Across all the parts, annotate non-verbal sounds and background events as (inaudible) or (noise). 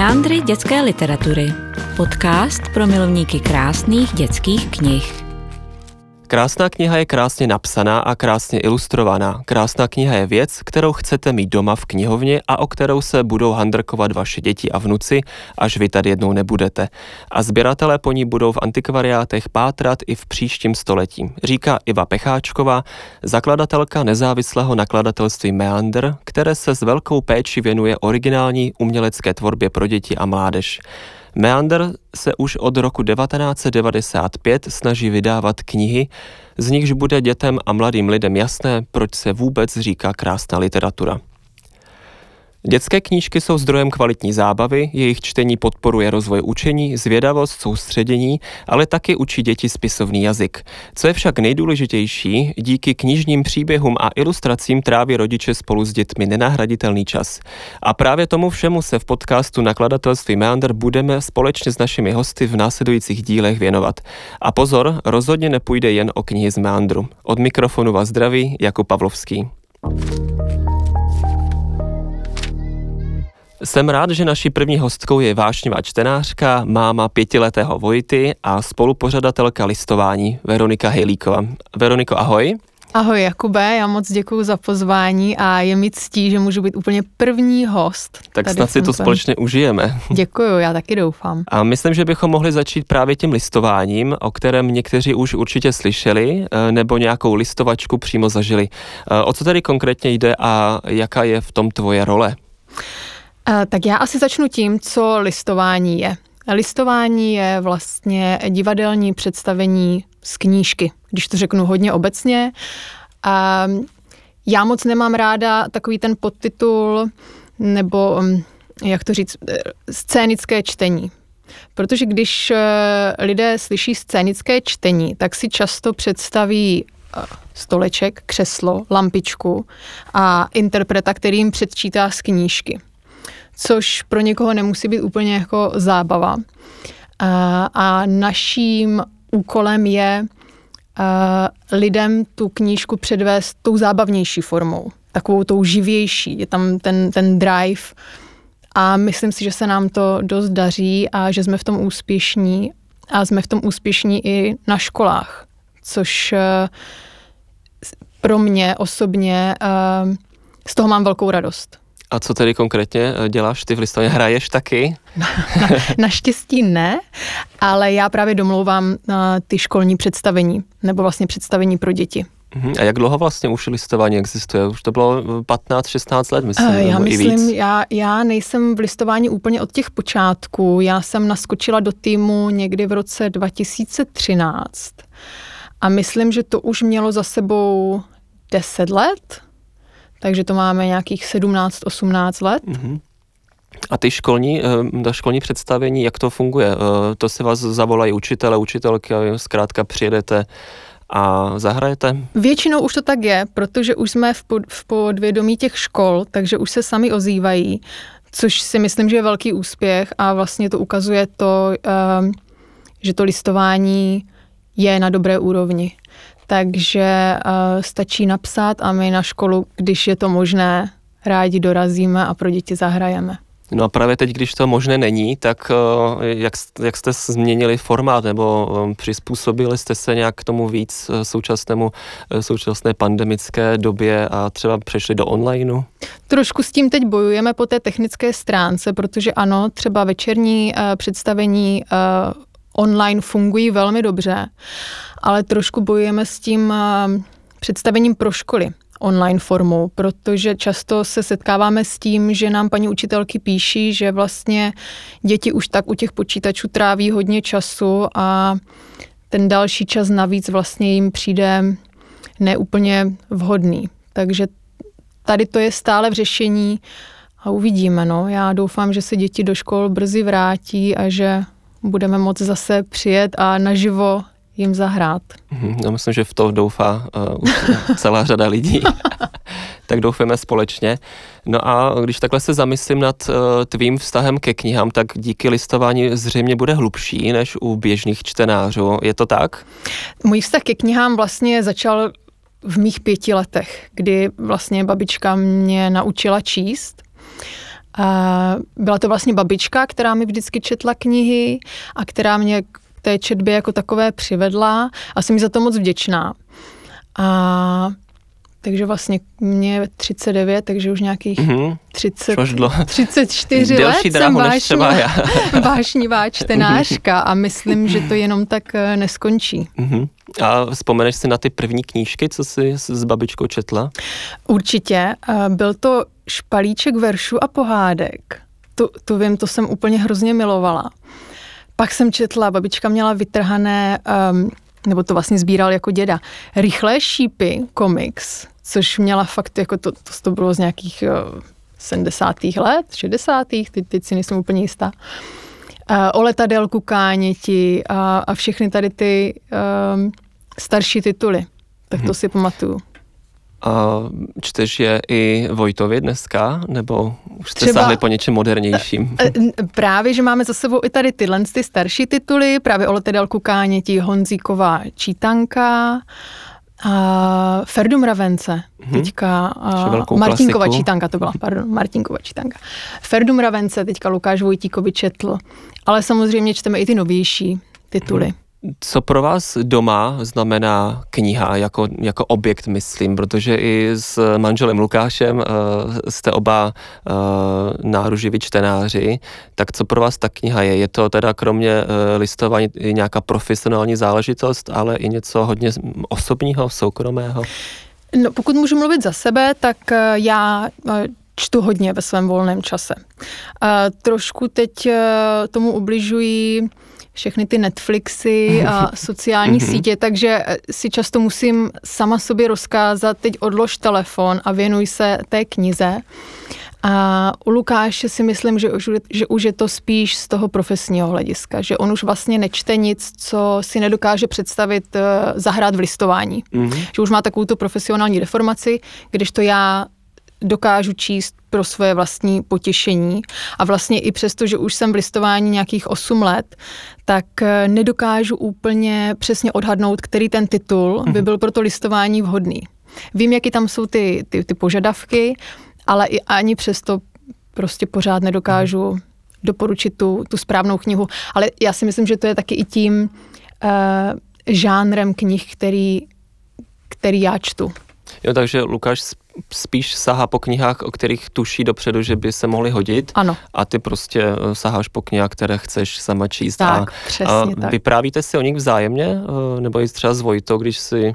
Meandry dětské literatury. Podcast pro milovníky krásných dětských knih. Krásná kniha je krásně napsaná a krásně ilustrovaná. Krásná kniha je věc, kterou chcete mít doma v knihovně a o kterou se budou handrkovat vaše děti a vnuci, až vy tady jednou nebudete. A sběratelé po ní budou v antikvariátech pátrat i v příštím století, říká Iva Pecháčková, zakladatelka nezávislého nakladatelství Meander, které se s velkou péči věnuje originální umělecké tvorbě pro děti a mládež. Meander se už od roku 1995 snaží vydávat knihy, z nichž bude dětem a mladým lidem jasné, proč se vůbec říká krásná literatura. Dětské knížky jsou zdrojem kvalitní zábavy, jejich čtení podporuje rozvoj učení, zvědavost, soustředění, ale taky učí děti spisovný jazyk. Co je však nejdůležitější, díky knižním příběhům a ilustracím tráví rodiče spolu s dětmi nenahraditelný čas. A právě tomu všemu se v podcastu nakladatelství Meander budeme společně s našimi hosty v následujících dílech věnovat. A pozor, rozhodně nepůjde jen o knihy z Meandru. Od mikrofonu vás zdraví Jakub Pavlovský. Jsem rád, že naší první hostkou je vášnivá čtenářka, máma pětiletého Vojty a spolupořadatelka listování Veronika Hejlíková. Veroniko, ahoj. Ahoj Jakube, já moc děkuji za pozvání a je mi ctí, že můžu být úplně první host. Tak snad si to společně užijeme. Děkuji, já taky doufám. A myslím, že bychom mohli začít právě tím listováním, o kterém někteří už určitě slyšeli, eh, nebo nějakou listovačku přímo zažili. Eh, o co tedy konkrétně jde a jaká je v tom tvoje role? Tak já asi začnu tím, co listování je. Listování je vlastně divadelní představení z knížky, když to řeknu hodně obecně. Já moc nemám ráda takový ten podtitul nebo, mm, jak to říct, eh, scénické čtení. Protože když eh, lidé slyší scénické čtení, tak si často představí eh, stoleček, křeslo, lampičku a interpreta, který jim předčítá z knížky což pro někoho nemusí být úplně jako zábava. A, a naším úkolem je lidem tu knížku předvést tou zábavnější formou, takovou tou živější. Je tam ten, ten drive a myslím si, že se nám to dost daří a že jsme v tom úspěšní a jsme v tom úspěšní i na školách, což e, pro mě osobně z toho mám velkou radost. A co tedy konkrétně eh, děláš? Ty v listoně hraješ taky? Na, (laughs) na, naštěstí ne, ale já právě domlouvám eh, ty školní představení, nebo vlastně představení pro děti. Mhm. A jak dlouho vlastně už listování existuje? Už to bylo 15-16 eh, let, myslím, Já myslím. Já, já nejsem v listování úplně od těch počátků. Já jsem naskočila do týmu někdy v roce 2013 a myslím, že to už mělo za sebou 10 let, takže to máme nějakých 17-18 let. Mm-hmm. A ty školní, eh, ta školní představení, jak to funguje? Eh, to si vás zavolají učitele, učitelky a zkrátka přijedete a zahrajete? Většinou už to tak je, protože už jsme v, pod, v podvědomí těch škol, takže už se sami ozývají, což si myslím, že je velký úspěch a vlastně to ukazuje to, eh, že to listování je na dobré úrovni takže uh, stačí napsat a my na školu, když je to možné, rádi dorazíme a pro děti zahrajeme. No a právě teď, když to možné není, tak uh, jak, jak jste změnili formát nebo um, přizpůsobili jste se nějak k tomu víc současnému, současné pandemické době a třeba přešli do onlineu? Trošku s tím teď bojujeme po té technické stránce, protože ano, třeba večerní uh, představení uh, online fungují velmi dobře, ale trošku bojujeme s tím eh, představením pro školy online formou, protože často se setkáváme s tím, že nám paní učitelky píší, že vlastně děti už tak u těch počítačů tráví hodně času a ten další čas navíc vlastně jim přijde neúplně vhodný. Takže tady to je stále v řešení a uvidíme. No. Já doufám, že se děti do škol brzy vrátí a že budeme moci zase přijet a naživo jim zahrát. No, myslím, že v to doufá uh, celá řada lidí. (laughs) tak doufáme společně. No a když takhle se zamyslím nad uh, tvým vztahem ke knihám, tak díky listování zřejmě bude hlubší než u běžných čtenářů. Je to tak? Můj vztah ke knihám vlastně začal v mých pěti letech, kdy vlastně babička mě naučila číst. A byla to vlastně babička, která mi vždycky četla knihy a která mě k té četbě jako takové přivedla a jsem mi za to moc vděčná. A takže vlastně mě 39, takže už nějakých mm-hmm. 30, 34 let jsem vášnivá, (laughs) vášnivá čtenářka a myslím, že to jenom tak eh, neskončí. Mm-hmm. A vzpomeneš si na ty první knížky, co jsi s babičkou četla? Určitě. Eh, byl to špalíček veršů a pohádek. To, to vím, to jsem úplně hrozně milovala. Pak jsem četla, babička měla vytrhané um, nebo to vlastně sbíral jako děda. Rychlé šípy komiks, což měla fakt jako to, to, to bylo z nějakých uh, 70. let, 60. Teď, teď si nejsem úplně jistá. Uh, o letadélku káněti a, a všechny tady ty um, starší tituly. Tak to hmm. si pamatuju. A čteš je i Vojtovi dneska, nebo už jste Třeba, po něčem modernějším? E, právě, že máme za sebou i tady tyhle ty starší tituly, právě o letedelku Káněti, Honzíková čítanka, a Ferdu Mravence, hmm. teďka a Martinkova klasiku. čítanka, to byla, pardon, Martinkova čítanka. Ferdu Mravence, teďka Lukáš Vojtíkovi četl, ale samozřejmě čteme i ty novější tituly. Hmm. Co pro vás doma znamená kniha jako, jako objekt, myslím, protože i s manželem Lukášem uh, jste oba uh, náruživí čtenáři, tak co pro vás ta kniha je? Je to teda kromě uh, listování nějaká profesionální záležitost, ale i něco hodně osobního, soukromého? No, pokud můžu mluvit za sebe, tak já čtu hodně ve svém volném čase. Trošku teď tomu ubližují všechny ty Netflixy a (laughs) sociální mhm. sítě, takže eh, si často musím sama sobě rozkázat, teď odlož telefon a věnuj se té knize. A u Lukáše si myslím, že už, že už je to spíš z toho profesního hlediska, že on už vlastně nečte nic, co si nedokáže představit uh, zahrát v listování. Mm-hmm. Že už má takovou tu profesionální deformaci, když to já dokážu číst pro svoje vlastní potěšení. A vlastně i přesto, že už jsem v listování nějakých 8 let, tak eh, nedokážu úplně přesně odhadnout, který ten titul by mhm. byl pro to listování vhodný. Vím, jaký tam jsou ty, ty, ty požadavky, ale i ani přesto prostě pořád nedokážu doporučit tu, tu správnou knihu. Ale já si myslím, že to je taky i tím uh, žánrem knih, který, který já čtu. Jo, takže Lukáš spíš sahá po knihách, o kterých tuší dopředu, že by se mohly hodit. Ano. A ty prostě eh, saháš po knihách, které chceš sama číst. Tak, a, přesně a tak. Vyprávíte si o nich vzájemně? Eh, nebo i třeba s Vojtou, když si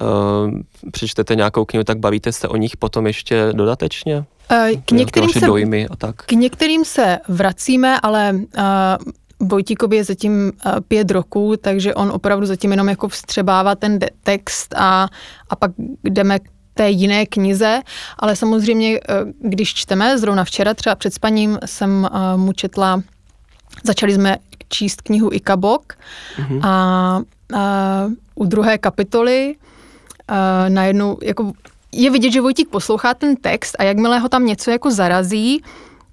uh, přečtete nějakou knihu, tak bavíte se o nich potom ještě dodatečně? K některým, se, dojmy a tak. k některým se vracíme, ale uh, Vojtíkovi je zatím pět roků, takže on opravdu zatím jenom jako vstřebává ten text a, a pak jdeme té jiné knize, ale samozřejmě, eh, když čteme, zrovna včera třeba před spaním jsem eh, mu četla, začali jsme číst knihu Ikabok mm-hmm. a, a u druhé kapitoly a najednou jako je vidět, že Vojtík poslouchá ten text a jakmile ho tam něco jako zarazí,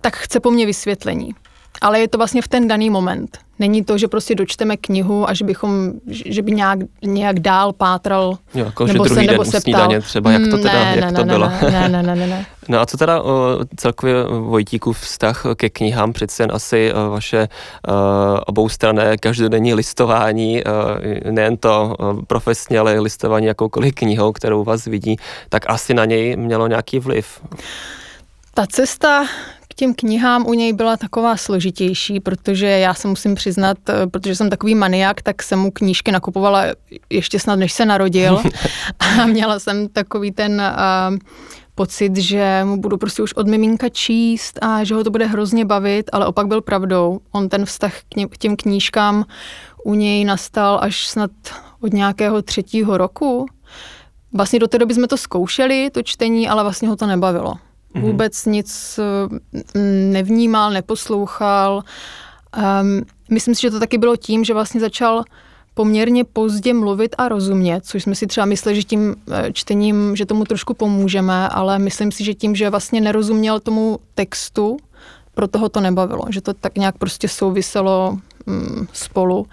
tak chce po mně vysvětlení ale je to vlastně v ten daný moment. Není to, že prostě dočteme knihu a že bychom, že by nějak, nějak dál pátral jo, jako, nebo že druhý se, nebo den se ptal. Daně třeba, jak to teda, ne, jak ne, to ne, bylo. Ne, ne, ne, ne, ne. (laughs) No a co teda o, celkově Vojtíkův vztah ke knihám, přece jen asi o, vaše o, oboustrané každodenní listování, o, nejen to o, profesně, ale listování jakoukoliv knihou, kterou vás vidí, tak asi na něj mělo nějaký vliv. Ta cesta k těm knihám u něj byla taková složitější, protože já se musím přiznat, eh, protože jsem takový maniak, tak jsem mu knížky nakupovala ještě snad, než se narodil. (laughs) a měla jsem takový ten uh, pocit, že mu budu prostě už od miminka číst a že ho to bude hrozně bavit, ale opak byl pravdou. On ten vztah k těm knížkám u něj nastal až snad od nějakého třetího roku. Vlastně do té doby jsme to zkoušeli, to čtení, ale vlastně ho to nebavilo. Mm-hmm. Vůbec nic eh, nevnímal, neposlouchal. Um, myslím si, že to taky bylo tím, že vlastně začal poměrně pozdě mluvit a rozumět, což jsme si třeba mysleli, že tím eh, čtením, že tomu trošku pomůžeme, ale myslím si, že tím, že vlastně nerozuměl tomu textu, pro toho to nebavilo, že to tak nějak prostě souviselo mm, spolu.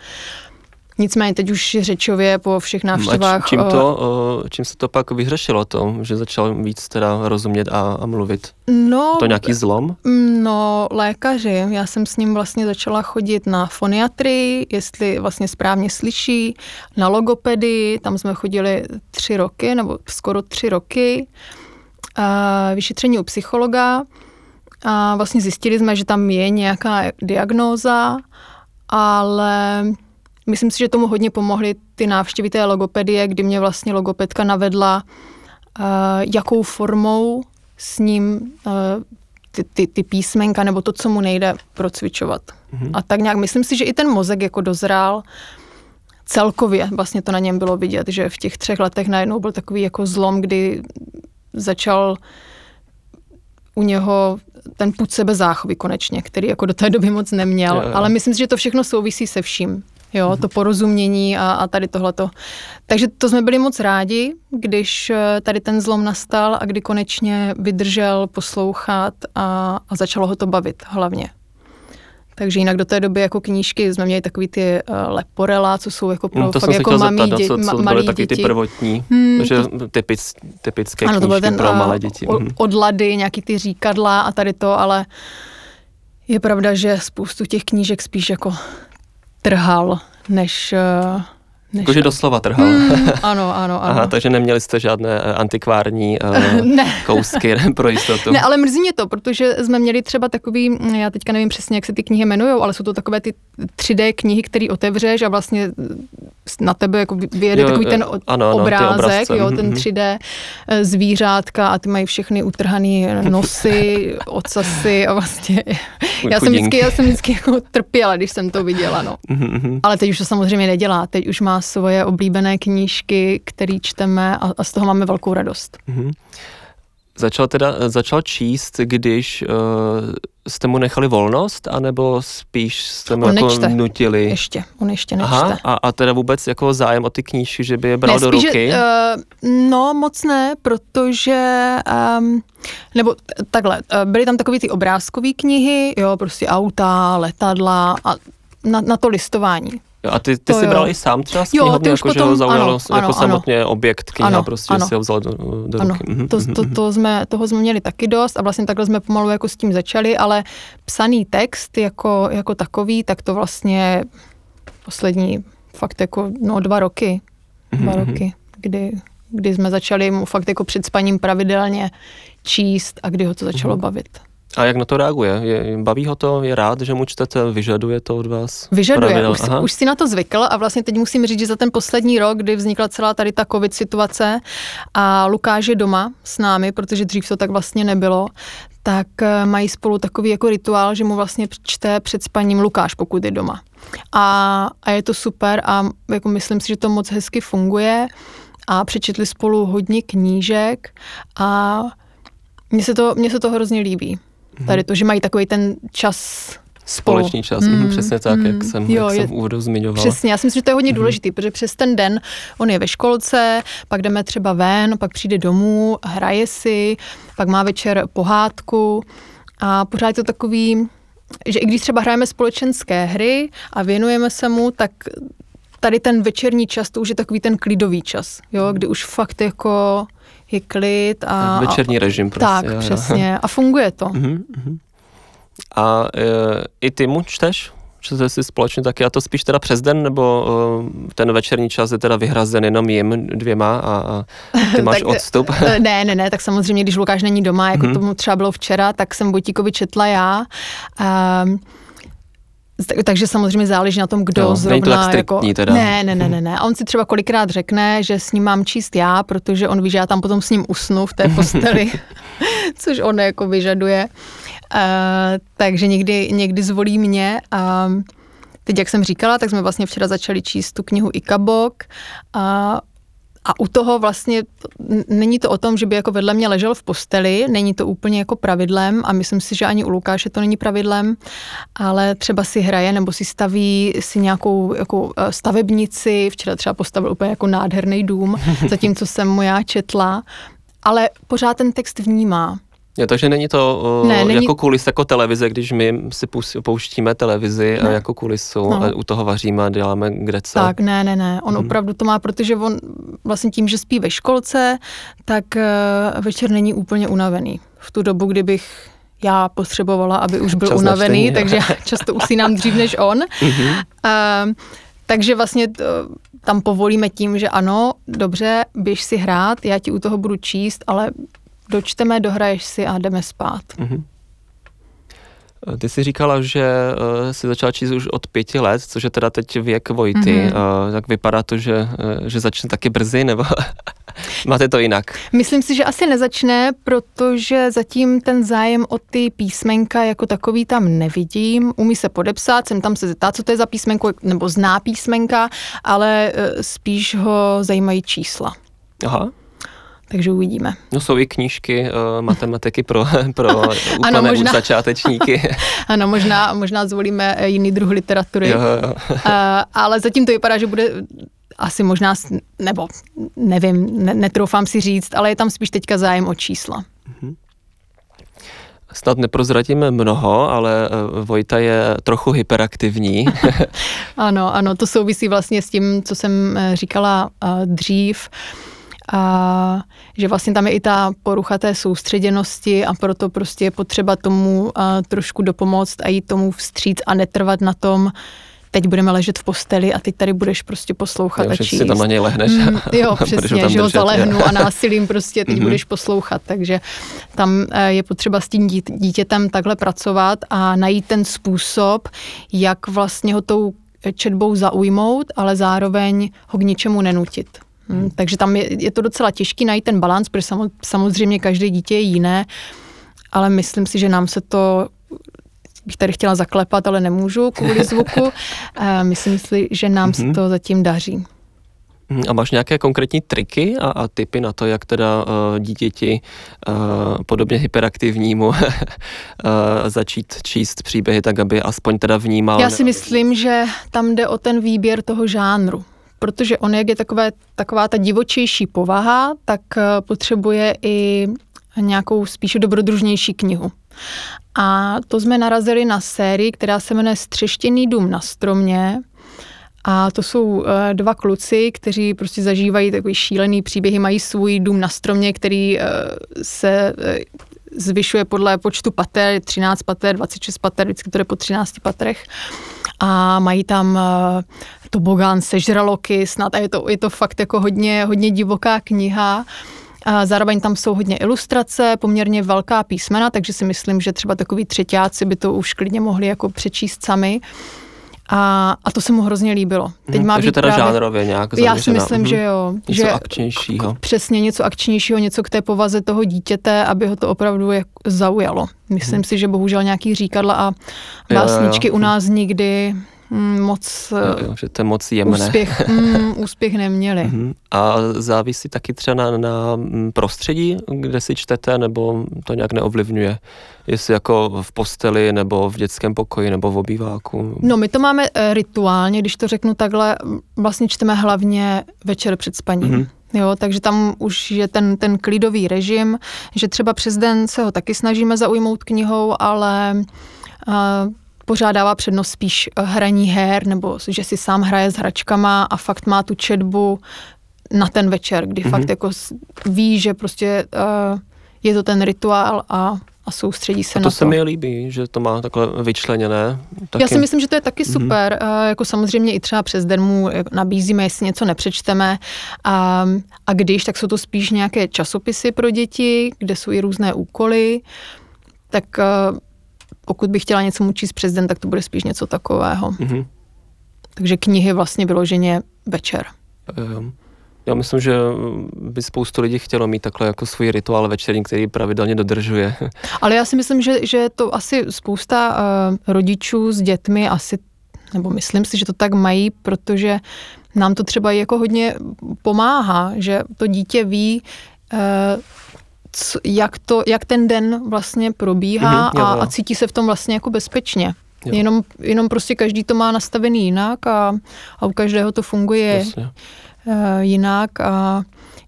Nicméně teď už řečově po všech návštěvách... A čím, to, čím se to pak vyřešilo to, že začal víc teda rozumět a, a mluvit? No, to nějaký zlom? No, lékaři. Já jsem s ním vlastně začala chodit na foniatrii, jestli vlastně správně slyší, na logopedii, tam jsme chodili tři roky, nebo skoro tři roky, a vyšetření u psychologa a vlastně zjistili jsme, že tam je nějaká diagnóza, ale myslím si, že tomu hodně pomohly ty návštěvy té logopedie, kdy mě vlastně logopedka navedla, jakou formou s ním ty, ty, ty písmenka nebo to, co mu nejde procvičovat. Mm-hmm. A tak nějak myslím si, že i ten mozek jako dozrál celkově, vlastně to na něm bylo vidět, že v těch třech letech najednou byl takový jako zlom, kdy začal u něho ten put sebe záchovy konečně, který jako do té doby moc neměl, jo, jo. ale myslím si, že to všechno souvisí se vším. Jo, to porozumění a, a tady tohleto. Takže to jsme byli moc rádi, když eh, tady ten zlom nastal a kdy konečně vydržel poslouchat a, a začalo ho to bavit hlavně. Takže jinak do té doby jako knížky jsme měli takový ty uh, leporela, co jsou jako pro no, to fakt jako mamí, dě, co, co ma, malý taky děti. ty prvotní, hmm, že typic, typické ano, knížky to ten, pro malé děti. Uh, odlady, nějaký ty říkadla a tady to, ale je pravda, že spoustu těch knížek spíš jako trhal, než... Jakože doslova trhal. Mm, (laughs) ano, ano, ano. Aha, takže neměli jste žádné eh, antikvární uh, (laughs) ne. kousky pro jistotu. Ne, ale mrzí mě to, protože jsme měli třeba takový, já teďka nevím přesně, jak se ty knihy jmenují, ale jsou to takové ty 3D knihy, které otevřeš a vlastně na tebe jako vyjede jo, takový ten ano, ano, obrázek, jo, ten 3D mhm. zvířátka a ty mají všechny utrhaný (laughs) nosy, ocasy a vlastně já jsem, vždycky, já jsem vždycky jako trpěla, když jsem to viděla, no. Mhm, ale teď už to samozřejmě nedělá, teď už má svoje oblíbené knížky, které čteme a, a z toho máme velkou radost. Mm-hmm. Začal teda, začal číst, když uh, jste mu nechali volnost, anebo spíš jste mu on jako nečte. nutili? Ještě, on ještě nečte. Aha, a, a teda vůbec jako zájem o ty knížky, že by je bral ne, do ruky? Že, uh, no moc ne, protože, um, nebo takhle, uh, byly tam takové ty obrázkové knihy, jo, prostě auta, letadla a na, na to listování. Jo, a ty, ty jsi bral i sám třeba z knihovny, jako potom, že ho zaujalo ano, jako ano, samotně ano. objekt kniha, ano, prostě ano. si ho vzal do, do ano. ruky. Mhm, to, mhm, to, mhm. to jsme, toho jsme měli taky dost a vlastně takhle jsme pomalu jako s tím začali, ale psaný text jako, jako takový, tak to vlastně poslední fakt jako no dva roky, dva roky, kdy, kdy jsme začali mu fakt jako před spaním pravidelně číst a kdy ho to začalo bavit. A jak na to reaguje? Je, baví ho to? Je rád, že mu čtete? Vyžaduje to od vás? Vyžaduje. Už, už si na to zvykl a vlastně teď musím říct, že za ten poslední rok, kdy vznikla celá tady ta covid situace a Lukáš je doma s námi, protože dřív to tak vlastně nebylo, tak eh, mají spolu takový jako rituál, že mu vlastně čte před spaním Lukáš, pokud je doma. A, a je to super a jako myslím si, že to moc hezky funguje a přečetli spolu hodně knížek a mně se to, mně se to hrozně líbí. Tady to, že mají takový ten čas spolu. Společný čas, mm, přesně tak, mm, jak jsem, jo, jak jsem v úvodu zmiňovala. Přesně, já si myslím, že to je hodně mm. důležitý, protože přes ten den on je ve školce, pak jdeme třeba ven, pak přijde domů, hraje si, pak má večer pohádku a pořád je to takový, že i když třeba hrajeme společenské hry a věnujeme se mu, tak tady ten večerní čas, to už je takový ten klidový čas, jo, kdy už fakt jako je klid a... Večerní režim prostě. Tak, jo, přesně. A funguje to. Uh-huh, uh-huh. A e, i ty mu čteš? Čtete si společně taky, a to spíš teda přes den, nebo uh, ten večerní čas je teda vyhrazen jenom jim dvěma a, a ty (laughs) máš tak, odstup? ne, ne, ne, tak samozřejmě, když Lukáš není doma, jako uh-huh. tomu třeba bylo včera, tak jsem Vojtíkovi četla já. Um, takže samozřejmě záleží na tom, kdo jo, zrovna... jako, teda. Ne, ne, ne, ne, ne. A on si třeba kolikrát řekne, že s ním mám číst já, protože on ví, že já tam potom s ním usnu v té (laughs) posteli, (laughs) což on jako vyžaduje. Uh, takže někdy, někdy zvolí mě a teď, jak jsem říkala, tak jsme vlastně včera začali číst tu knihu Ikabok a a u toho vlastně není to o tom, že by jako vedle mě ležel v posteli, není to úplně jako pravidlem a myslím si, že ani u Lukáše to není pravidlem, ale třeba si hraje nebo si staví si nějakou jako eh, stavebnici, včera třeba postavil úplně jako nádherný dům, (laughs) zatímco jsem mu já četla, ale pořád ten text vnímá. Jo, takže není to uh, Ne, ne, není- jako kulis, jako televize, když my si pouštíme televizi Ne. jako kulisu No. a u toho vaříme a děláme kde co. Tak, ne, ne, ne. On Mhm. opravdu to má, protože on vlastně tím, že spí ve školce, tak eh, večer není úplně unavený. V tu dobu, kdybych já potřebovala, aby už byl Čas na unavený, čtení. takže já často usínám dřív než on. Ehm, takže vlastně to, tam povolíme tím, že ano, dobře, běž si hrát, já ti u toho budu číst, ale dočteme, dohraješ si a jdeme spát. Mhm. Ty jsi říkala, že uh, jsi začala číst už od pěti let, což je teda teď věk Vojty. Mhm. Mm-hmm. Uh, tak vypadá to, že, uh, že začne taky brzy, nebo (laughs) máte to jinak? Myslím si, že asi nezačne, protože zatím ten zájem o ty písmenka jako takový tam nevidím. Umí se podepsat, jsem tam se zeptat, co to je za písmenko, nebo zná písmenka, ale eh, spíš ho zajímají čísla. Aha. Takže uvidíme. No jsou i knížky uh, matematiky pro, (laughs) pro úplné Ano, možná. začátečníky. (laughs) Ano, možná, možná zvolíme eh, jiný druh literatury. jo, jo. Uh, ale zatím to vypadá, že bude asi možná, nebo nevím, ne, netroufám si říct, ale je tam spíš teďka zájem o čísla. Snad neprozradíme mnoho, ale uh, Vojta je trochu hyperaktivní. (laughs) Ano, ano, to souvisí vlastně s tím, co jsem říkala uh, dřív, a že vlastně tam je i ta porucha té soustředěnosti a proto prostě je potřeba tomu uh, trošku dopomoct a jít tomu vstříc a netrvat na tom, teď budeme ležet v posteli a teď tady budeš prostě poslouchat Jo, a číst. si tam na něj lehneš. Mm, (laughs) jo, přesně, že ho zalehnu jo. a násilím prostě teď Mhm. budeš poslouchat, takže tam eh, je potřeba s tím dít- dítětem takhle pracovat a najít ten způsob, jak vlastně ho tou četbou zaujmout, ale zároveň ho k ničemu nenutit. Hmm. Takže tam je, je to docela těžký najít ten balans, protože samo- samozřejmě každé dítě je jiné, ale myslím si, že nám se to bych tady chtěla zaklepat, ale nemůžu kvůli zvuku. (laughs) Myslím si, že nám se Mhm. to zatím daří. Mm, A máš nějaké konkrétní triky a, a typy na to, jak teda uh, dítěti uh, podobně hyperaktivnímu uh, (laughs) začít číst příběhy tak, aby aspoň teda vnímal. Já si myslím, že tam jde o ten výběr toho žánru. Protože on, jak je takové, taková ta divočejší povaha, tak eh, potřebuje i nějakou spíše dobrodružnější knihu. A to jsme narazili na sérii, která se jmenuje Střeštěný dům na stromě. A to jsou eh, dva kluci, kteří prostě zažívají takový šílený příběhy, mají svůj dům na stromě, který eh, se zvyšuje podle počtu pater, 13 pater, 26 pater, vždycky to jde po 13 patrech. A mají tam tobogán, sežraloky snad a je to, je to fakt jako hodně, hodně divoká kniha. A zároveň tam jsou hodně ilustrace, poměrně velká písmena, takže si myslím, že třeba takový třetíáci by to už klidně mohli jako přečíst sami. A, a to se mu hrozně líbilo. Teď Mhm, má Takže být teda právě, žánrově nějak Já si zaměřená. myslím, Mhm. že jo. Něco že akčnějšího. Přesně něco akčnějšího, něco k té povaze toho dítěte, aby ho to opravdu jak zaujalo. Myslím si, že bohužel nějaký říkadla a Mhm. jo, básničky jo. u nás nikdy moc Jo, eh, jo, že to je moc jemné. úspěch, (laughs) mm, úspěch neměli. Mhm. A závisí taky třeba na, na mm, prostředí, kde si čtete, nebo to nějak neovlivňuje? Jestli jako v posteli, nebo v dětském pokoji, nebo v obýváku? No, my to máme eh, rituálně, když to řeknu takhle, vlastně čteme hlavně večer před spaním. Mhm. Jo, takže tam už je ten, ten klidový režim, že třeba přes den se ho taky snažíme zaujmout knihou, ale uh, pořád dává přednost spíš eh, hraní her, nebo že si sám hraje s hračkama a fakt má tu četbu na ten večer, kdy Mhm. fakt jako ví, že prostě uh, je to ten rituál a, a soustředí se A na to to. se mi líbí, že to má takhle vyčleněné. Taky. Já si myslím, že to je taky Mhm. super. Mm-hmm. Jako samozřejmě i třeba přes den mu nabízíme, jestli něco nepřečteme. A, a když, tak jsou to spíš nějaké časopisy pro děti, kde jsou i různé úkoly. Tak pokud bych chtěla něco mu číst přes den, tak to bude spíš něco takového. Mhm. Takže knihy vlastně vyloženě večer. Ehm, Já myslím, že by spoustu lidí chtělo mít takhle jako svůj rituál večerní, který pravidelně dodržuje. (laughs) Ale já si myslím, že, že to asi spousta uh, rodičů s dětmi asi, nebo myslím si, že to tak mají, protože nám to třeba jako hodně pomáhá, že to dítě ví, uh, co, jak, to, jak ten den vlastně probíhá Mhm, jo, a, jo. a cítí se v tom vlastně jako bezpečně. Jo. Jenom, jenom prostě každý to má nastavený jinak a, a u každého to funguje Jasně. uh, jinak a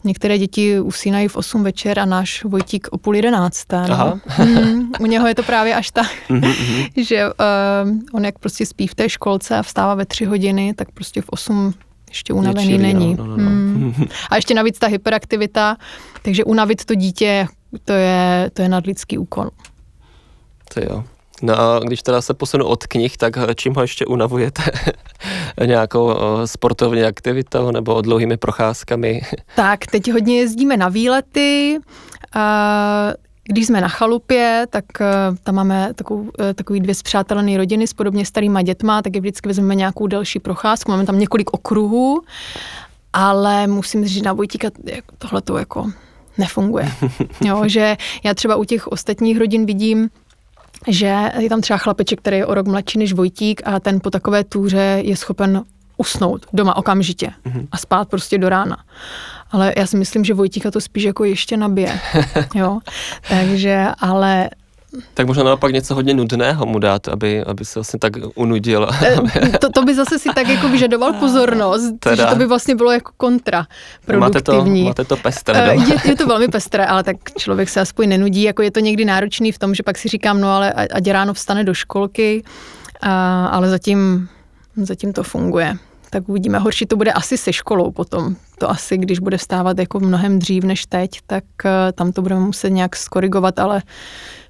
Některé děti usínají v 8 večer a náš Vojtík o půl jedenácté. No. Mm, u něho je to právě až tak, (laughs) že uh, on jak prostě spí v té školce a vstává ve tři hodiny, tak prostě v 8 ještě unavený chilly, není. no, no, no. Mm. A ještě navíc ta hyperaktivita, takže unavit to dítě, to je, to je nadlidský úkol. To jo. No a když teda se posunu od knih, tak čím ho ještě unavujete? (laughs) Nějakou sportovní aktivitou nebo dlouhými procházkami? Tak, teď hodně jezdíme na výlety. a Když jsme na chalupě, tak eh, tam máme takovou, eh, takový dvě zpřátelené rodiny s podobně starýma dětma, tak je vždycky vezmeme nějakou delší procházku. Máme tam několik okruhů, ale musím říct, že na Vojtíka tohle to jako nefunguje. (laughs) Jo, že já třeba u těch ostatních rodin vidím, že je tam třeba chlapeček, který je o rok mladší než Vojtík a ten po takové túře je schopen usnout doma okamžitě a spát prostě do rána. Ale já si myslím, že Vojtíka to spíš jako ještě nabije. (laughs) Jo? Takže, ale Tak možná naopak něco hodně nudného mu dát, aby, aby se vlastně tak unudil. eh, to, to by zase si tak jako vyžadoval pozornost, Teda. že to by vlastně bylo jako kontra máte, to, produktivní. máte to pestré Eh. Je, je to velmi pestré, ale tak člověk se aspoň nenudí, jako je to někdy náročný v tom, že pak si říkám, no ale ať ráno vstane do školky, a, ale zatím, zatím to funguje. Tak uvidíme. Horší to bude asi se školou potom. To asi, když bude vstávat jako mnohem dřív než teď, tak eh, tam to budeme muset nějak skorigovat, ale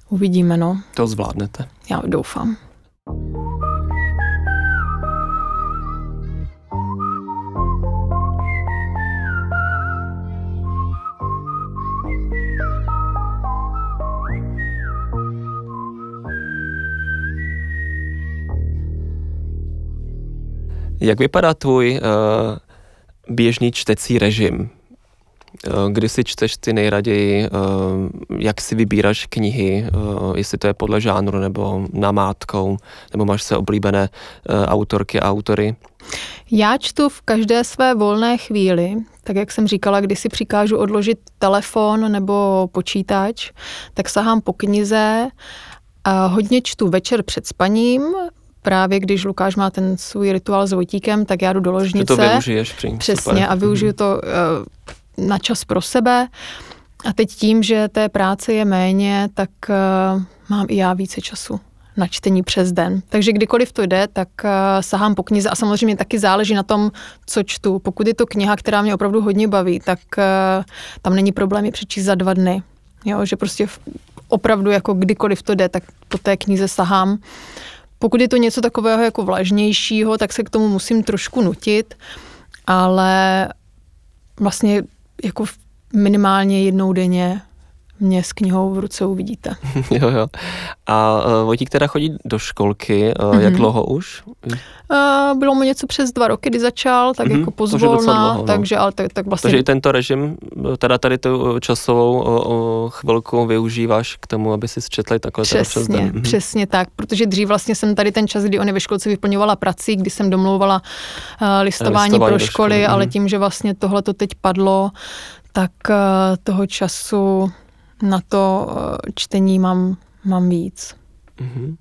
uvidíme, no. To zvládnete. Já doufám. Jak vypadá tvůj uh, běžný čtecí režim? Uh, Kdy si čteš ty nejraději, uh, jak si vybíráš knihy, uh, jestli to je podle žánru nebo namátkou, nebo máš se oblíbené autorky a autory? Já čtu v každé své volné chvíli, tak jak jsem říkala, když si přikážu odložit telefon nebo počítač, tak sahám po knize. A hodně čtu večer před spaním, právě když Lukáš má ten svůj rituál s Vojtíkem, tak já jdu do Že ložnice. to využiješ při Přesně super. a využiju to uh, na čas pro sebe. A teď tím, že té práce je méně, tak uh, mám i já více času na čtení přes den. Takže kdykoliv to jde, tak uh, sahám po knize a samozřejmě taky záleží na tom, co čtu. Pokud je to kniha, která mě opravdu hodně baví, tak uh, tam není problém ji přečíst za dva dny. Jo, že prostě v- opravdu jako kdykoliv to jde, tak po té knize sahám. Pokud je to něco takového jako vlažnějšího, tak se k tomu musím trošku nutit, ale vlastně jako minimálně jednou denně mě s knihou v ruce uvidíte. (laughs) jo, jo. A uh, Vojtík teda chodí do školky, uh, Mhm. jak dlouho už? Uh, bylo mu něco přes dva roky, kdy začal, tak Mhm, jako pozvolna, dlouho, no. takže ale tak, tak vlastně Takže i tento režim, teda tady tu časovou o, o chvilku využíváš k tomu, aby si četli takhle teda přes Přesně, den. Mhm. přesně tak, protože dřív vlastně jsem tady ten čas, kdy on je ve školce vyplňovala prací, kdy jsem domlouvala uh, listování, Listování pro školy, školy, ale mhm. tím, že vlastně tohle to teď padlo, tak toho času na to uh, čtení mám, mám víc. Mhm.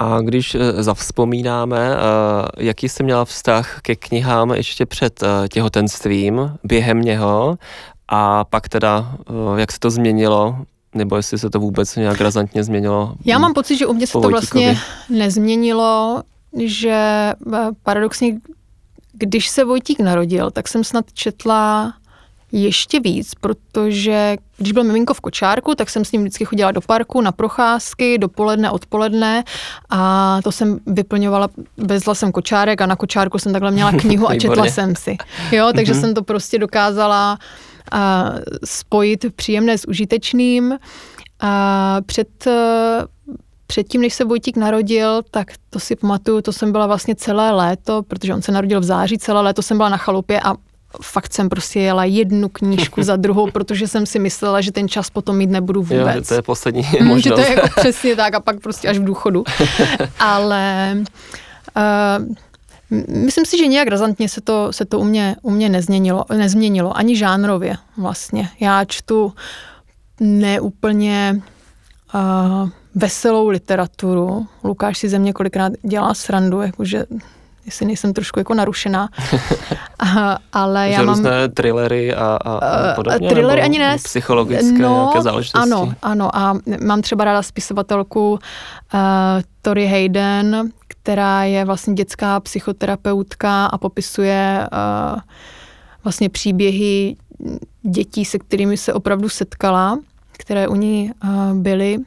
A když eh, zavzpomínáme, eh, jaký jsi měla vztah ke knihám ještě před eh, těhotenstvím, během něho a pak teda, eh, jak se to změnilo, nebo jestli se to vůbec nějak razantně změnilo? Já mám pocit, že u mě se to vlastně nezměnilo, že eh, paradoxně, když se Vojtík narodil, tak jsem snad četla ještě víc, protože když byl miminko v kočárku, tak jsem s ním vždycky chodila do parku na procházky, dopoledne, odpoledne a to jsem vyplňovala, vezla jsem kočárek a na kočárku jsem takhle měla (laughs) knihu a četla jsem si. Jo, takže Mhm. jsem to prostě dokázala a, spojit příjemné s užitečným. A před Předtím, než se Vojtík narodil, tak to si pamatuju, to jsem byla vlastně celé léto, protože on se narodil v září, celé léto jsem byla na chalupě a fakt jsem prostě jela jednu knížku za druhou, (laughs) protože jsem si myslela, že ten čas potom mít nebudu Jo, že vůbec. to je poslední Mm, (laughs) že možnost. to je jako přesně tak a pak prostě až v důchodu. (laughs) Ale uh, myslím si, že nějak razantně se to, se to u mě, u mě nezměnilo, nezměnilo, ani žánrově vlastně. Já čtu neúplně uh, veselou literaturu. Lukáš si ze mě kolikrát dělá srandu, jakože jestli nejsem trošku jako narušená. (laughs) A, ale já mám... různé thrillery a, a, a Eh, podobně? thrillery ani ne. Psychologické no, nějaké záležitosti? Ano, ano. A mám třeba ráda spisovatelku uh, Tori Hayden, která je vlastně dětská psychoterapeutka a popisuje uh, vlastně příběhy dětí, se kterými se opravdu setkala, které u ní uh, byly.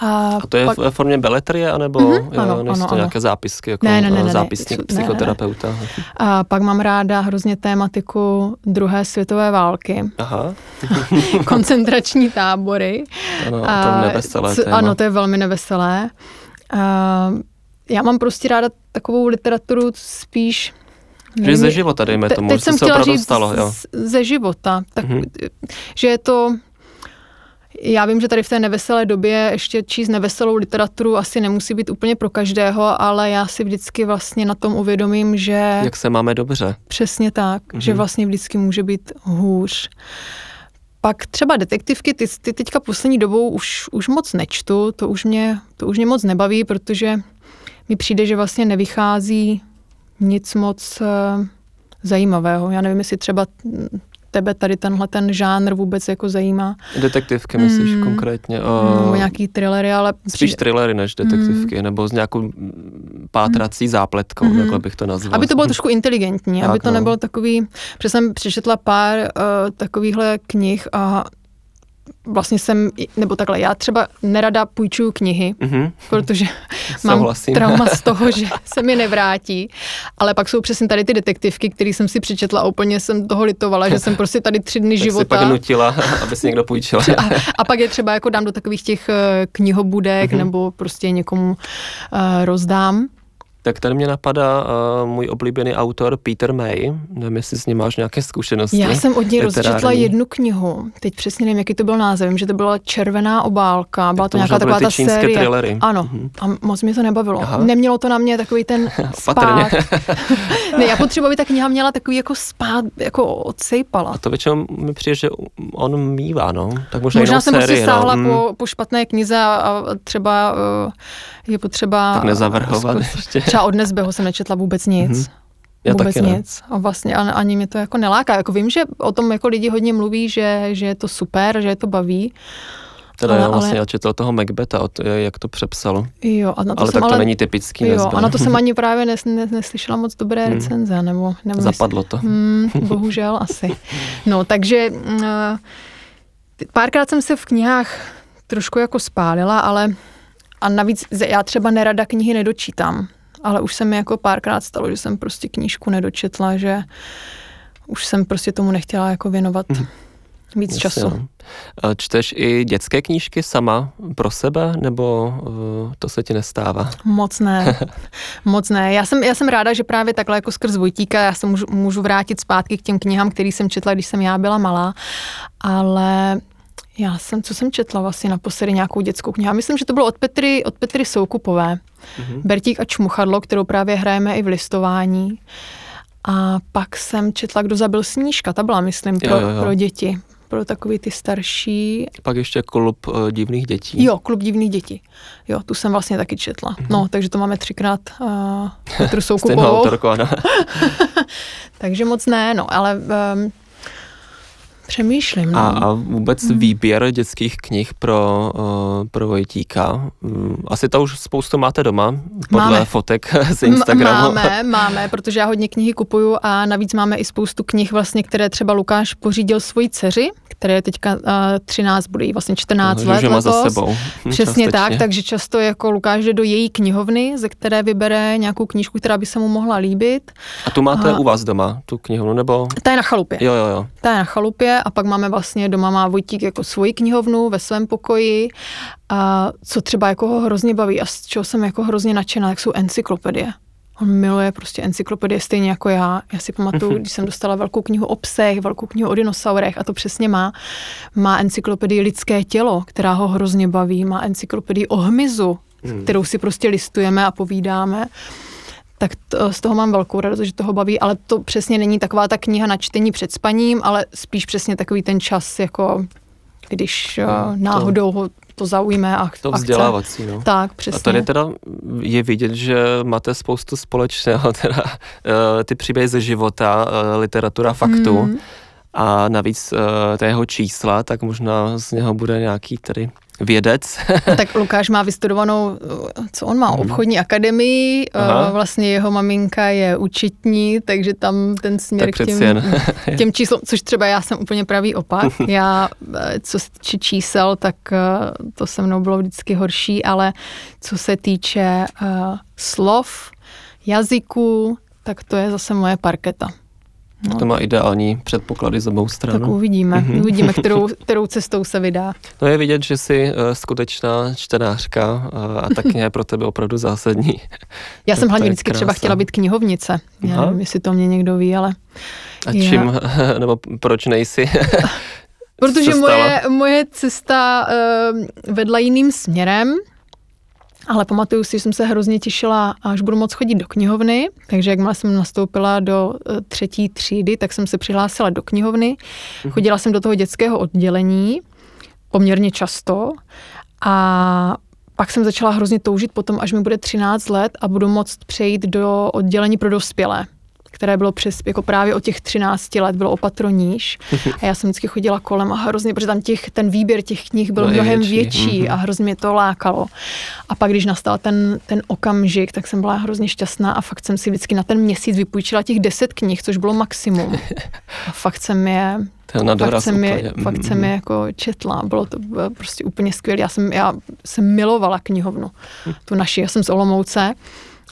A to je pak- v formě beletrie, anebo Mhm, jo, ano, ano, to ano. nějaké zápisky, jako Ne, ne, ne, ne, ne, zápisník ne, ne, ne. psychoterapeuta? A pak mám ráda hrozně tématiku druhé světové války, Aha, (laughs) (laughs) koncentrační tábory. ano, A to je neveselé téma. Ano, to je velmi neveselé. A já mám prostě ráda takovou literaturu spíš... Že ze života, dejme te- tomu, teď že jsem se chtěla opravdu říct stalo, jo. ze života. Tak, Mhm. Že je to... Já vím, že tady v té neveselé době ještě číst neveselou literaturu asi nemusí být úplně pro každého, ale já si vždycky vlastně na tom uvědomím, že... Jak se máme dobře. Přesně tak, mm-hmm. že Mhm. vlastně vždycky může být hůř. Pak třeba detektivky, ty, ty teďka poslední dobou už, už moc nečtu, to už, mě, to už mě moc nebaví, protože mi přijde, že vlastně nevychází nic moc uh, zajímavého. Já nevím, jestli třeba mm, tebe tady tenhle ten žánr vůbec jako zajímá. Detektivky myslíš Mm. konkrétně? Nebo O, nějaký thrillery, ale spíš thrillery než detektivky, nebo s nějakou mm, pátrací zápletkou, Mhm. takhle bych to nazval. Aby to bylo trošku inteligentní, Tak, aby to no. nebylo takový, protože jsem přečetla pár uh, takovýchhle knih a vlastně jsem, nebo takhle, já třeba nerada půjčuju knihy, Mhm, protože (laughs) mám Souhlasím. trauma z (laughs) toho, že se mi nevrátí, ale pak jsou přesně tady ty detektivky, které jsem si přečetla a úplně jsem toho litovala, že jsem prostě tady tři dny (laughs) tak života. pak nutila, aby si někdo půjčil. a, a pak je třeba jako dám do takových těch eh, knihobudek Mhm. nebo prostě někomu uh, rozdám. Tak tady mě napadá uh, můj oblíbený autor Peter May. Nevím, jestli s ním máš nějaké zkušenosti. Já jsem od něj rozčetla jednu knihu. Teď přesně nevím, jaký to byl název. Vím, že to byla červená obálka. Byla to, to nějaká taková ta série. thrillery. Ano. Mhm. A moc mě to nebavilo. Aha. Nemělo to na mě takový ten (laughs) spát. (laughs) ne, já potřebuji, aby ta kniha měla takový jako spát, jako odsejpala. A to většinou mi přijde, že on mívá, no. Tak možná, Možná jsem sérii, prostě sáhla no. po, po špatné knize a, a třeba uh, je potřeba... Tak nezavrhovat zkus- ještě. (laughs) Třeba od Nesbeho jsem nečetla vůbec nic. Mhm. Já vůbec taky ne. nic. A vlastně ani, ani mě to jako neláká. Jako vím, že o tom jako lidi hodně mluví, že, že je to super, že je to baví. Teda Ale- já vlastně ale- já četl toho Macbeta, od, jak to přepsal. Jo, a na to ale jsem tak to ale, není typický jo, a na to jsem (laughs) ani právě nes, nes, neslyšela moc dobré Hmm. recenze, nebo, nebo Zapadlo to. Hmm, (laughs) bohužel asi. No, takže ty- párkrát jsem se v knihách trošku jako spálila, ale a navíc já třeba nerada knihy nedočítám, ale už se mi jako párkrát stalo, že jsem prostě knížku nedočetla, že už jsem prostě tomu nechtěla jako věnovat víc Jasně, času. no. Čteš i dětské knížky sama pro sebe, nebo uh, to se ti nestává? Moc ne, (laughs) moc ne. Já jsem, já jsem ráda, že právě takhle jako skrz Vojtíka já se můžu, můžu vrátit zpátky k těm knihám, který jsem četla, když jsem já byla malá, ale já jsem, co jsem četla vlastně naposledy nějakou dětskou knihu. Já myslím, že to bylo od Petry, od Petry Soukupové. Mhm. Bertík a čmuchadlo, kterou právě hrajeme i v listování. A pak jsem četla, kdo zabil snížka, ta byla, myslím, pro, Jo, jo, jo. pro děti. Pro takový ty starší. Pak ještě klub uh, divných dětí. Jo, klub divných dětí. Jo, tu jsem vlastně taky četla. No, takže to máme třikrát uh, Petru (laughs) Stejnou Soukupovou. autorku, ano. (laughs) Takže moc ne, no, ale um, přemýšlím. No. A, a vůbec výběr dětských knih pro, uh, pro Vojtíka. Mm, Asi to už spoustu máte doma, podle Máme. fotek (laughs) z M- Instagramu. Máme, (laughs) máme, protože já hodně knihy kupuju a navíc máme i spoustu knih, vlastně, které třeba Lukáš pořídil svoji dceři, které je teďka uh, 13, bude jí vlastně 14 Že let má za letos. sebou. (laughs) Přesně částečně. tak, takže často jako Lukáš jde do její knihovny, ze které vybere nějakou knížku, která by se mu mohla líbit. A tu máte A- u vás doma, tu knihovnu, nebo? Ta je na chalupě. Jo, jo, jo. Ta je na chalupě a pak máme vlastně doma má Vojtík jako svoji knihovnu ve svém pokoji. A co třeba jako ho hrozně baví a z čeho jsem jako hrozně nadšená, tak jsou encyklopedie. On miluje prostě encyklopedie stejně jako já. Já si pamatuju, když jsem dostala velkou knihu o psech, velkou knihu o dinosaurech a to přesně má. Má encyklopedii Lidské tělo, která ho hrozně baví. Má encyklopedii o hmyzu, Hmm. kterou si prostě listujeme a povídáme. Tak to, z toho mám velkou radost, že toho baví, ale to přesně není taková ta kniha na čtení před spaním, ale spíš přesně takový ten čas, jako když No, no, náhodou ho to zaujme a To a vzdělávací, no. Tak, A přesně. tady teda je vidět, že máte spoustu společného, (laughs) teda eh, ty příběhy ze života, eh, literatura faktu Mm. a navíc eh, té jeho čísla, tak možná z něho bude nějaký tady vědec. (laughs) Tak Lukáš má vystudovanou, co on má, obchodní akademii, Mhm. Aha. eh, vlastně jeho maminka je účetní, takže tam ten směr Tak k těm, jen. těm číslům, což třeba já jsem úplně pravý opak. (laughs) Já, eh, co se týče čísel, tak eh, to se mnou bylo vždycky horší, ale co se týče eh, slov, jazyků, tak to je zase moje parketa. No, To má ideální předpoklady z obou stran. tak uvidíme, Mhm. uvidíme, (laughs) kterou, kterou cestou se vydá. No je vidět, že jsi uh, skutečná čtenářka uh, a ta kniha (laughs) je pro tebe opravdu zásadní. Já Tak jsem to hlavně vždycky třeba krása. chtěla být knihovnice. Já Aha. nevím, jestli to mě někdo ví, ale... A Já- čím, (laughs) nebo proč nejsi? Protože moje, moje cesta uh, vedla jiným směrem, ale pamatuju si, že jsem se hrozně těšila, až budu moc chodit do knihovny, takže jakmile jsem nastoupila do eh, třetí třídy, tak jsem se přihlásila do knihovny. Chodila jsem do toho dětského oddělení poměrně často. A pak jsem začala hrozně toužit potom, až mi bude 13 let a budu moct přejít do oddělení pro dospělé které bylo přes, jako právě od těch 13 let, bylo opatroníž. (laughs) A já jsem vždycky chodila kolem a hrozně, protože tam těch, ten výběr těch knih byl i mnohem větší, větší, mhm. a hrozně mě to lákalo. A pak, když nastal ten, ten okamžik, tak jsem byla hrozně šťastná a fakt jsem si vždycky na ten měsíc vypůjčila těch 10 knih, což bylo maximum. (laughs) A fakt jsem je na fakt jsem, je, fakt jsem Mhm. je jako četla, bylo to bylo prostě úplně skvělé. Já jsem, já jsem milovala knihovnu, tu naši, já jsem z Olomouce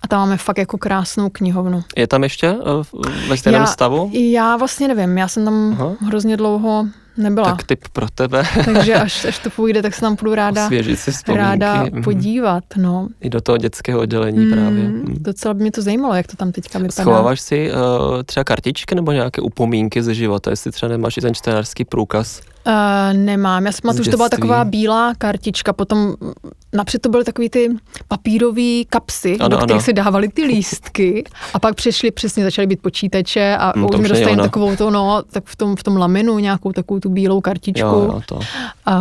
a tam máme fakt jako krásnou knihovnu. Je tam ještě uh, ve stejném já, stavu? Já vlastně nevím, já jsem tam Aha. hrozně dlouho nebyla, Tak tip pro tebe, (laughs) takže až, (laughs) až to půjde, tak se tam budu ráda, osvěžit si vzpomínky. ráda Mhm. podívat. No. I do toho dětského oddělení právě. Mm, docela by mě to zajímalo, jak to tam teďka vypadá. Schováváš si uh, třeba kartičky nebo nějaké upomínky ze života, jestli třeba nemáš i ten čtenářský průkaz? Uh, nemám, já si pamatuju, že to byla taková bílá kartička, potom napřed to byly takový ty papírové kapsy, Ano, do kterých ano. se dávaly ty lístky a pak přešly, přesně začaly být počítače a Hmm, už mi dostali takovou to, no, tak v tom, v tom laminu nějakou takovou tu bílou kartičku Jo, jo, to. A,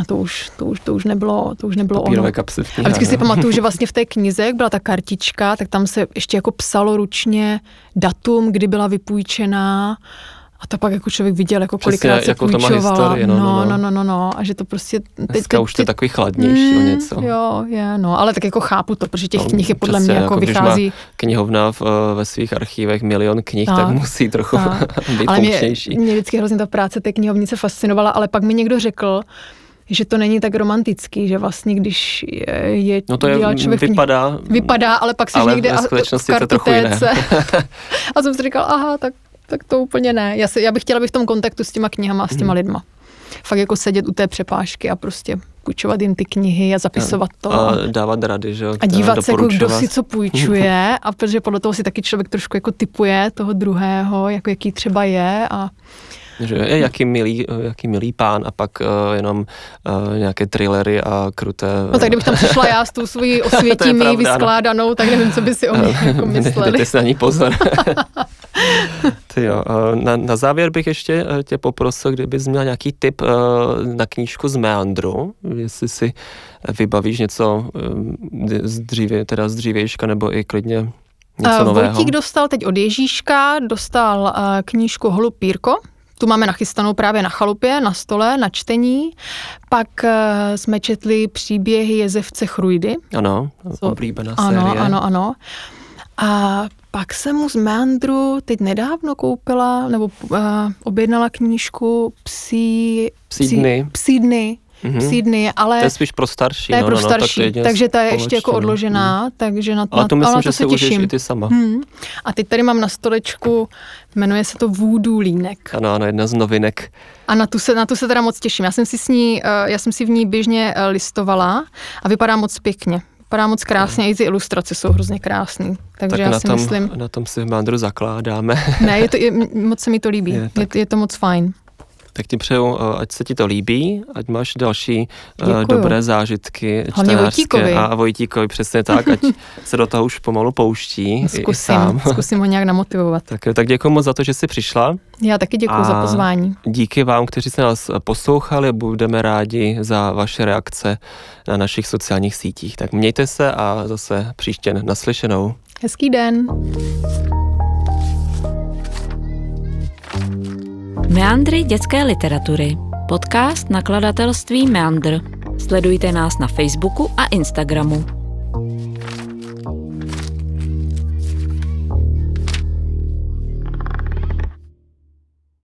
a to už, to už, to už nebylo, to už nebylo Papírové ono. kapsy v A vždycky si no. pamatuju, že (laughs) vlastně v té knize, jak byla ta kartička, tak tam se ještě jako psalo ručně datum, kdy byla vypůjčená a to pak jako člověk viděl, jako Přesně, kolikrát se jakou to má historii, no, no, no, no. no, no, no, no, a že to prostě... Teď, Dneska teď- už to je takový chladnější o Mm, něco. Jo, je, no, ale tak jako chápu to, protože těch No, knih je podle přesně, mě jako, když má vychází... knihovna v, eh, ve svých archívech milion knih, tak, Tak, musí trochu tak. (laughs) být Ale mě, funkčnější. mě vždycky hrozně ta práce té knihovnice fascinovala, ale pak mi někdo řekl, že to není tak romantický, že vlastně když je, je No to je, člověk v knih- vypadá, vypadá, ale pak Ale někde a- skutečnosti v je to trochu jiné. kartotéce. (laughs) a jsem si říkal, aha, tak, tak to úplně ne. Já, se, já bych chtěla být v tom kontaktu s těma knihama a s těma lidma. Fakt jako sedět u té přepážky a prostě půjčovat jim ty knihy a zapisovat to. a dávat rady, že jo? a dívat se, jako kdo si co půjčuje a protože podle toho si taky člověk trošku jako typuje toho druhého, jako jaký třeba je a Že je jaký milý, jaký milý pán a pak uh, jenom uh, nějaké thrillery a kruté... no tak kdybych tam přišla já s tou svojí (laughs) osvětí mi pravda, no. vyskládanou, tak nevím, co by si o mě (laughs) jako mysleli. Dejte si na ní pozor. (laughs) (laughs) Ty jo, na, na závěr bych ještě eh, tě poprosil, kdybys měl nějaký tip eh, na knížku z Meandru, jestli si vybavíš něco eh, z dříve, teda z dřívějška, nebo i klidně něco Uh, nového. Vojtík dostal teď od Ježíška, dostal uh, knížku Holub Pírko, tu máme nachystanou právě na chalupě, na stole, na čtení. Pak uh, jsme četli příběhy Jezevce Chrujdy. Ano, oblíbená Ano, série. ano, ano. A pak jsem mu z Meandru teď nedávno koupila, nebo uh, objednala knížku Psí... Psí dny. Psí dny. Mhm. Psí dny, ale To je spíš pro starší. to je no, pro no, no, starší, tak takže ta je ještě jako no. odložená, Mhm. takže na, Ale na, to myslím, ale na že to si se těším. i ty sama. Hmm. A teď tady mám na stolečku, jmenuje se to Voodoo línek. Ano, ano, jedna z novinek. A na tu, se, na tu se teda moc těším. Já jsem si s ní, eh, já jsem si v ní běžně eh, listovala a vypadá moc pěkně. Vypadá moc krásně, i ty ilustrace jsou hrozně krásné. Takže tak já na si tom, myslím, na tom si v Meandru zakládáme. ne, je to, je, moc se mi to líbí. Je, tak- je, je to moc fajn. Tak ti přeju, eh, ať se ti to líbí, ať máš další uh, Děkuju. dobré zážitky Hlavně čtenářské Vojtíkovi. a, Vojtíkovi přesně tak, ať (laughs) se do toho už pomalu pouští i- i Zkusím, sám. (laughs) zkusím ho nějak namotivovat. Tak, jo, tak děkuji moc za to, že jsi přišla. Já taky děkuji za pozvání. Díky vám, kteří se nás poslouchali, budeme rádi za vaše reakce na našich sociálních sítích. Tak mějte se a zase příště naslyšenou. Hezký den. Meandry dětské literatury. Podcast nakladatelství Meandr. Sledujte nás na Facebooku a Instagramu.